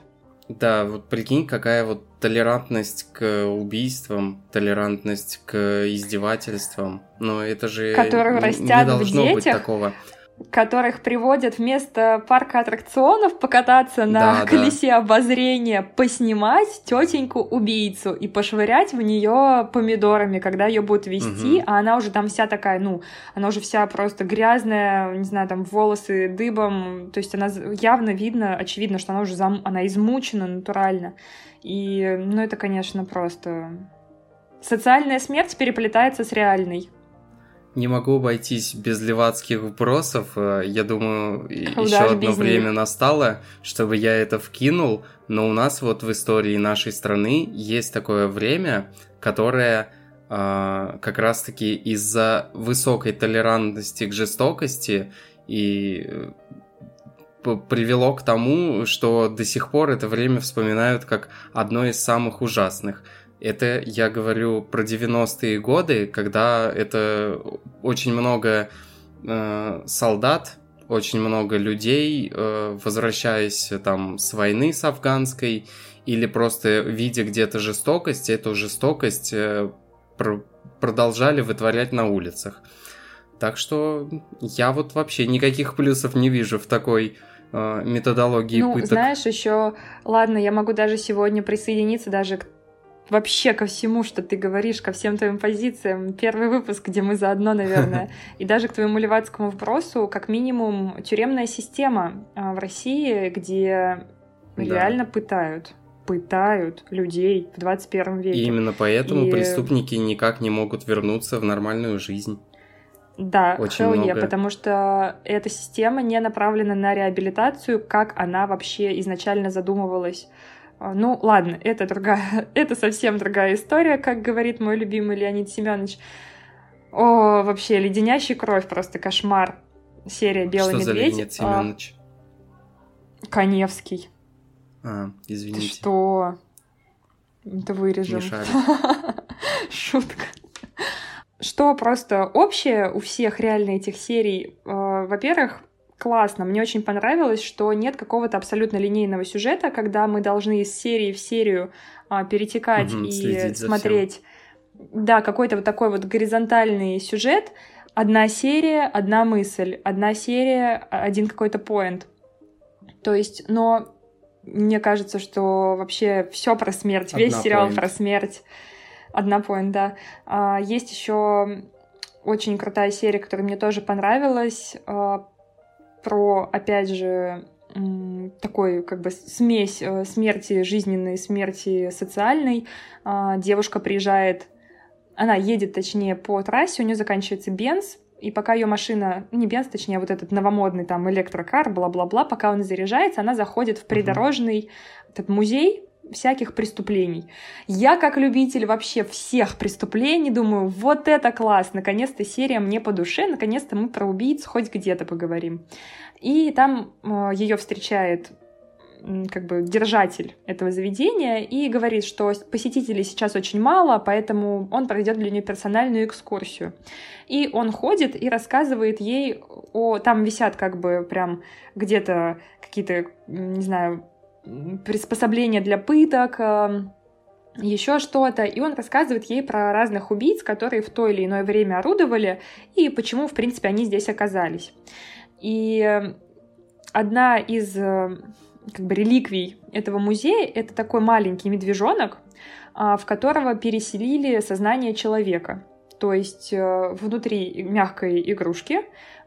Да, вот прикинь, какая вот толерантность к убийствам, толерантность к издевательствам. Но это же Которые растят не должно в детях, быть такого которых приводят вместо парка аттракционов покататься на да, колесе да. обозрения, поснимать тетеньку убийцу и пошвырять в нее помидорами, когда ее будут вести, угу. а она уже там вся такая, ну, она уже вся просто грязная, не знаю, там волосы дыбом, то есть она явно видно, очевидно, что она уже зам... она измучена натурально. И, ну, это, конечно, просто социальная смерть переплетается с реальной. Не могу обойтись без левацких вбросов. Э, я думаю, Куда еще одно время них? настало, чтобы я это вкинул. Но у нас вот в истории нашей страны есть такое время, которое э, как раз-таки из-за высокой толерантности к жестокости и э, привело к тому, что до сих пор это время вспоминают как одно из самых ужасных. Это я говорю про 90-е годы, когда это очень много э, солдат, очень много людей, э, возвращаясь там с войны с афганской, или просто видя где-то жестокость, эту жестокость э, пр продолжали вытворять на улицах. Так что я вот вообще никаких плюсов не вижу в такой э, методологии ну, пыток. знаешь, еще, ладно, я могу даже сегодня присоединиться даже к вообще ко всему, что ты говоришь, ко всем твоим позициям. Первый выпуск, где мы заодно, наверное. И даже к твоему левацкому вопросу, как минимум, тюремная система а, в России, где да. реально пытают пытают людей в 21 веке. И именно поэтому и... преступники никак не могут вернуться в нормальную жизнь. Да, Очень много. потому что эта система не направлена на реабилитацию, как она вообще изначально задумывалась. А, ну, ладно, это другая, это совсем другая история, как говорит мой любимый Леонид Семенович. О, вообще, леденящий кровь, просто кошмар. Серия «Белый что медведь». Что за Леонид Семенович? А, Коневский. А, извините. Ты что? Это вырежем. Шутка. Что просто общее у всех реально этих серий? А, во-первых, классно. Мне очень понравилось, что нет какого-то абсолютно линейного сюжета, когда мы должны из серии в серию а, перетекать угу, и смотреть. Да, какой-то вот такой вот горизонтальный сюжет. Одна серия, одна мысль, одна серия, один какой-то поинт. То есть, но мне кажется, что вообще все про смерть, одна весь сериал point. про смерть. Одна поинт, да. А, есть еще очень крутая серия, которая мне тоже понравилась а, про, опять же, такой как бы смесь э, смерти жизненной, смерти социальной. А, девушка приезжает, она едет, точнее, по трассе, у нее заканчивается бенз, и пока ее машина, ну, не бенз, точнее, вот этот новомодный там электрокар, бла-бла-бла, пока он заряжается, она заходит в придорожный этот музей, всяких преступлений. Я, как любитель вообще всех преступлений, думаю, вот это класс, наконец-то серия мне по душе, наконец-то мы про убийц хоть где-то поговорим. И там э, ее встречает как бы держатель этого заведения и говорит, что посетителей сейчас очень мало, поэтому он проведет для нее персональную экскурсию. И он ходит и рассказывает ей о... Там висят как бы прям где-то какие-то, не знаю, приспособления для пыток, эм, еще что-то, и он рассказывает ей про разных убийц, которые в то или иное время орудовали, и почему, в принципе, они здесь оказались. И одна из э, как бы реликвий этого музея — это такой маленький медвежонок, а, в которого переселили сознание человека. То есть э, внутри мягкой игрушки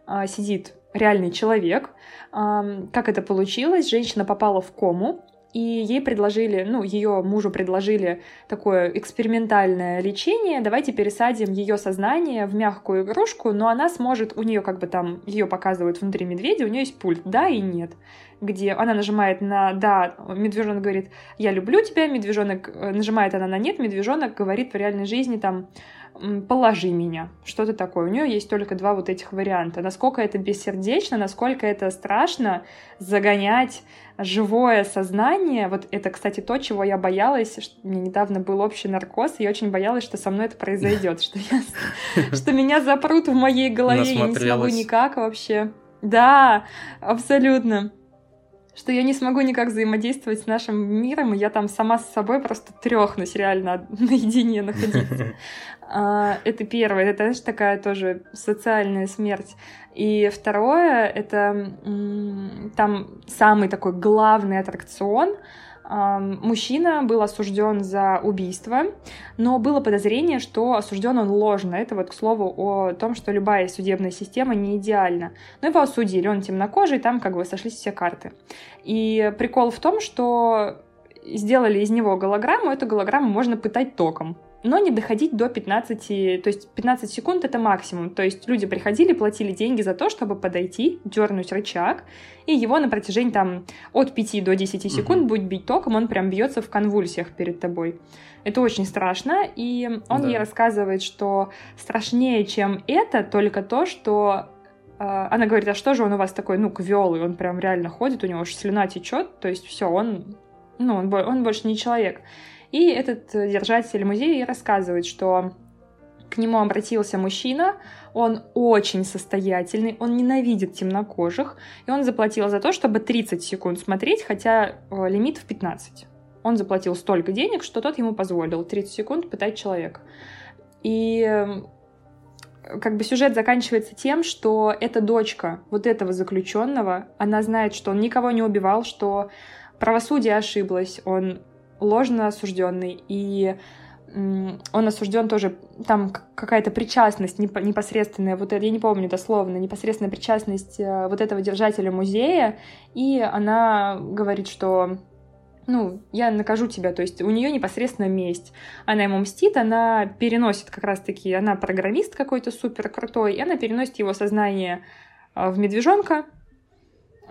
а, сидит реальный человек. Как это получилось? Женщина попала в кому, и ей предложили, ну, ее мужу предложили такое экспериментальное лечение, давайте пересадим ее сознание в мягкую игрушку, но она сможет, у нее как бы там, ее показывают внутри медведя, у нее есть пульт, да и нет где она нажимает на «да», медвежонок говорит «я люблю тебя», медвежонок э, нажимает она на «нет», медвежонок говорит в реальной жизни там положи меня, что-то такое. У нее есть только два вот этих варианта. Насколько это бессердечно, насколько это страшно загонять живое сознание. Вот это, кстати, то, чего я боялась. Что меня недавно был общий наркоз, и я очень боялась, что со мной это произойдет, что, я, что меня запрут в моей голове, я не смогу никак вообще. Да, абсолютно что я не смогу никак взаимодействовать с нашим миром, и я там сама с собой просто трехнусь реально наедине находиться. А, это первое, это, знаешь, такая тоже социальная смерть. И второе, это там самый такой главный аттракцион — мужчина был осужден за убийство, но было подозрение, что осужден он ложно. Это вот к слову о том, что любая судебная система не идеальна. Но его осудили, он темнокожий, там как бы сошлись все карты. И прикол в том, что сделали из него голограмму, эту голограмму можно пытать током но не доходить до 15, то есть 15 секунд это максимум. То есть люди приходили, платили деньги за то, чтобы подойти, дернуть рычаг, и его на протяжении там от 5 до 10 секунд угу. будет бить током, он прям бьется в конвульсиях перед тобой. Это очень страшно, и он да. ей рассказывает, что страшнее, чем это, только то, что э, она говорит, а что же он у вас такой, ну, квелый, он прям реально ходит, у него уж слюна течет, то есть все, он, ну, он, он больше не человек. И этот э, держатель музея рассказывает, что к нему обратился мужчина, он очень состоятельный, он ненавидит темнокожих, и он заплатил за то, чтобы 30 секунд смотреть, хотя э, лимит в 15. Он заплатил столько денег, что тот ему позволил 30 секунд пытать человека. И эм, как бы сюжет заканчивается тем, что эта дочка вот этого заключенного, она знает, что он никого не убивал, что правосудие ошиблось, он ложно осужденный, и он осужден тоже, там какая-то причастность непосредственная, вот это, я не помню дословно, непосредственная причастность э, вот этого держателя музея, и она говорит, что ну, я накажу тебя, то есть у нее непосредственно месть. Она ему мстит, она переносит как раз-таки, она программист какой-то супер крутой, и она переносит его сознание э, в медвежонка,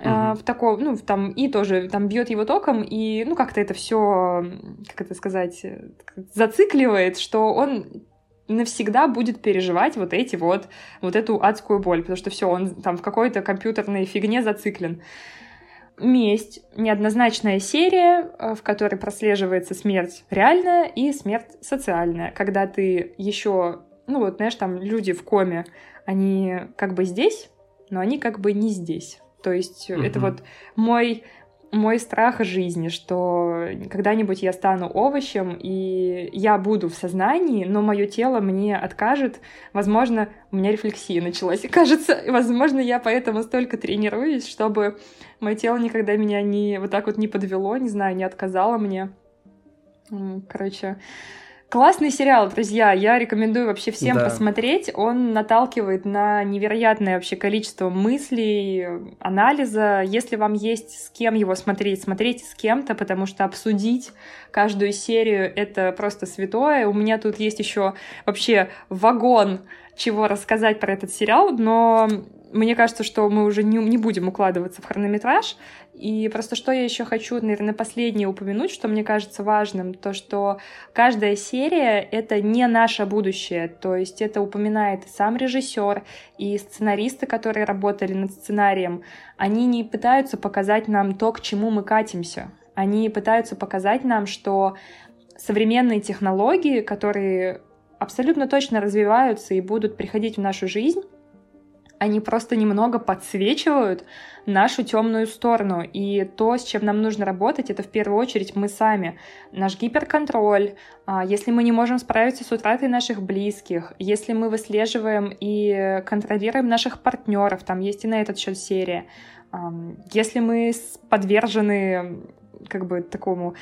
Uh-huh. в таком, ну, там, и тоже там бьет его током, и, ну, как-то это все, как это сказать, зацикливает, что он навсегда будет переживать вот эти вот, вот эту адскую боль, потому что все, он там в какой-то компьютерной фигне зациклен. Месть — неоднозначная серия, э, в которой прослеживается смерть реальная и смерть социальная. Когда ты еще, ну вот, знаешь, там люди в коме, они как бы здесь, но они как бы не здесь. То есть mm-hmm. это вот мой мой страх жизни, что когда-нибудь я стану овощем, и я буду в сознании, но мое тело мне откажет. Возможно, у меня рефлексия началась, и кажется, возможно, я поэтому столько тренируюсь, чтобы мое тело никогда меня не вот так вот не подвело, не знаю, не отказало мне. Короче, Классный сериал, друзья. Я рекомендую вообще всем да. посмотреть. Он наталкивает на невероятное вообще количество мыслей, анализа. Если вам есть с кем его смотреть, смотрите с кем-то, потому что обсудить каждую серию это просто святое. У меня тут есть еще вообще вагон чего рассказать про этот сериал, но мне кажется, что мы уже не, не будем укладываться в хронометраж. И просто что я еще хочу, наверное, последнее упомянуть, что мне кажется важным, то, что каждая серия — это не наше будущее. То есть это упоминает и сам режиссер, и сценаристы, которые работали над сценарием. Они не пытаются показать нам то, к чему мы катимся. Они пытаются показать нам, что современные технологии, которые абсолютно точно развиваются и будут приходить в нашу жизнь, они просто немного подсвечивают нашу темную сторону. И то, с чем нам нужно работать, это в первую очередь мы сами. Наш гиперконтроль, а, если мы не можем справиться с утратой наших близких, если мы выслеживаем и контролируем наших партнеров, там есть и на этот счет серия, если мы подвержены как бы такому,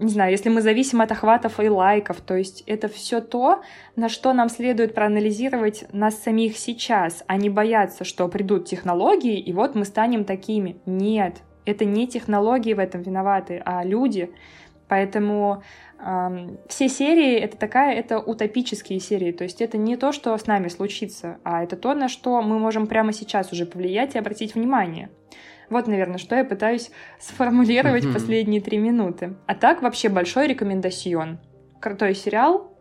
не знаю, если мы зависим от охватов и лайков, то есть это все то, на что нам следует проанализировать нас самих сейчас, а не бояться, что придут технологии, и вот мы станем такими. Нет, Это не технологии в этом виноваты, а люди. Поэтому э, все серии это такая, это утопические серии. То есть это не то, что с нами случится, а это то, на что мы можем прямо сейчас уже повлиять и обратить внимание. Вот, наверное, что я пытаюсь сформулировать mm-hmm. последние три минуты. А так вообще большой рекомендацион. Крутой сериал.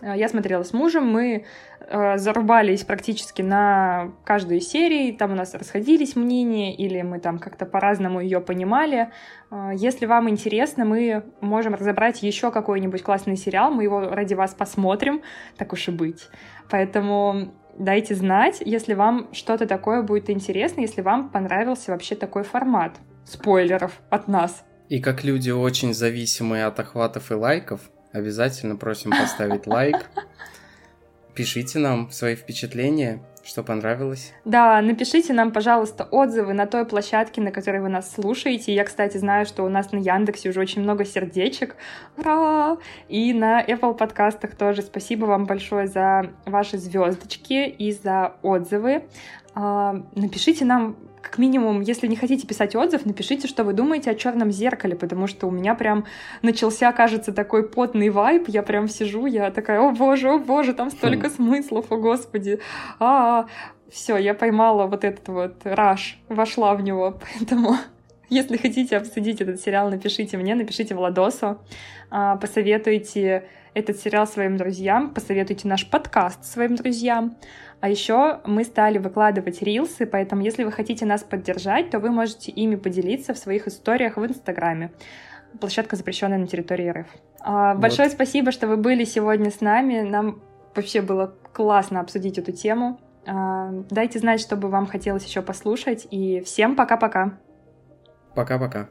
Э, я смотрела с мужем, мы э, зарубались практически на каждую серию, там у нас расходились мнения, или мы там как-то по-разному ее понимали. Э, если вам интересно, мы можем разобрать еще какой-нибудь классный сериал, мы его ради вас посмотрим, так уж и быть. Поэтому дайте знать, если вам что-то такое будет интересно, если вам понравился вообще такой формат спойлеров от нас. И как люди очень зависимые от охватов и лайков, обязательно просим поставить лайк. Пишите нам свои впечатления, что понравилось? Да, напишите нам, пожалуйста, отзывы на той площадке, на которой вы нас слушаете. Я, кстати, знаю, что у нас на Яндексе уже очень много сердечек. Ура! И на Apple подкастах тоже. Спасибо вам большое за ваши звездочки и за отзывы. А, напишите нам как минимум, если не хотите писать отзыв, напишите, что вы думаете о черном зеркале, потому что у меня прям начался, кажется, такой потный вайп. Я прям сижу, я такая, о боже, о боже, там столько хм. смыслов, о господи. А, -а, -а. все, я поймала вот этот вот раш, вошла в него, поэтому если хотите обсудить этот сериал, напишите мне, напишите Владосу, а, посоветуйте этот сериал своим друзьям, посоветуйте наш подкаст своим друзьям. А еще мы стали выкладывать рилсы, поэтому если вы хотите нас поддержать, то вы можете ими поделиться в своих историях в Инстаграме. Площадка запрещенная на территории РФ. А, вот. Большое спасибо, что вы были сегодня с нами. Нам вообще было классно обсудить эту тему. А, дайте знать, что бы вам хотелось еще послушать. И всем пока-пока. Пока-пока.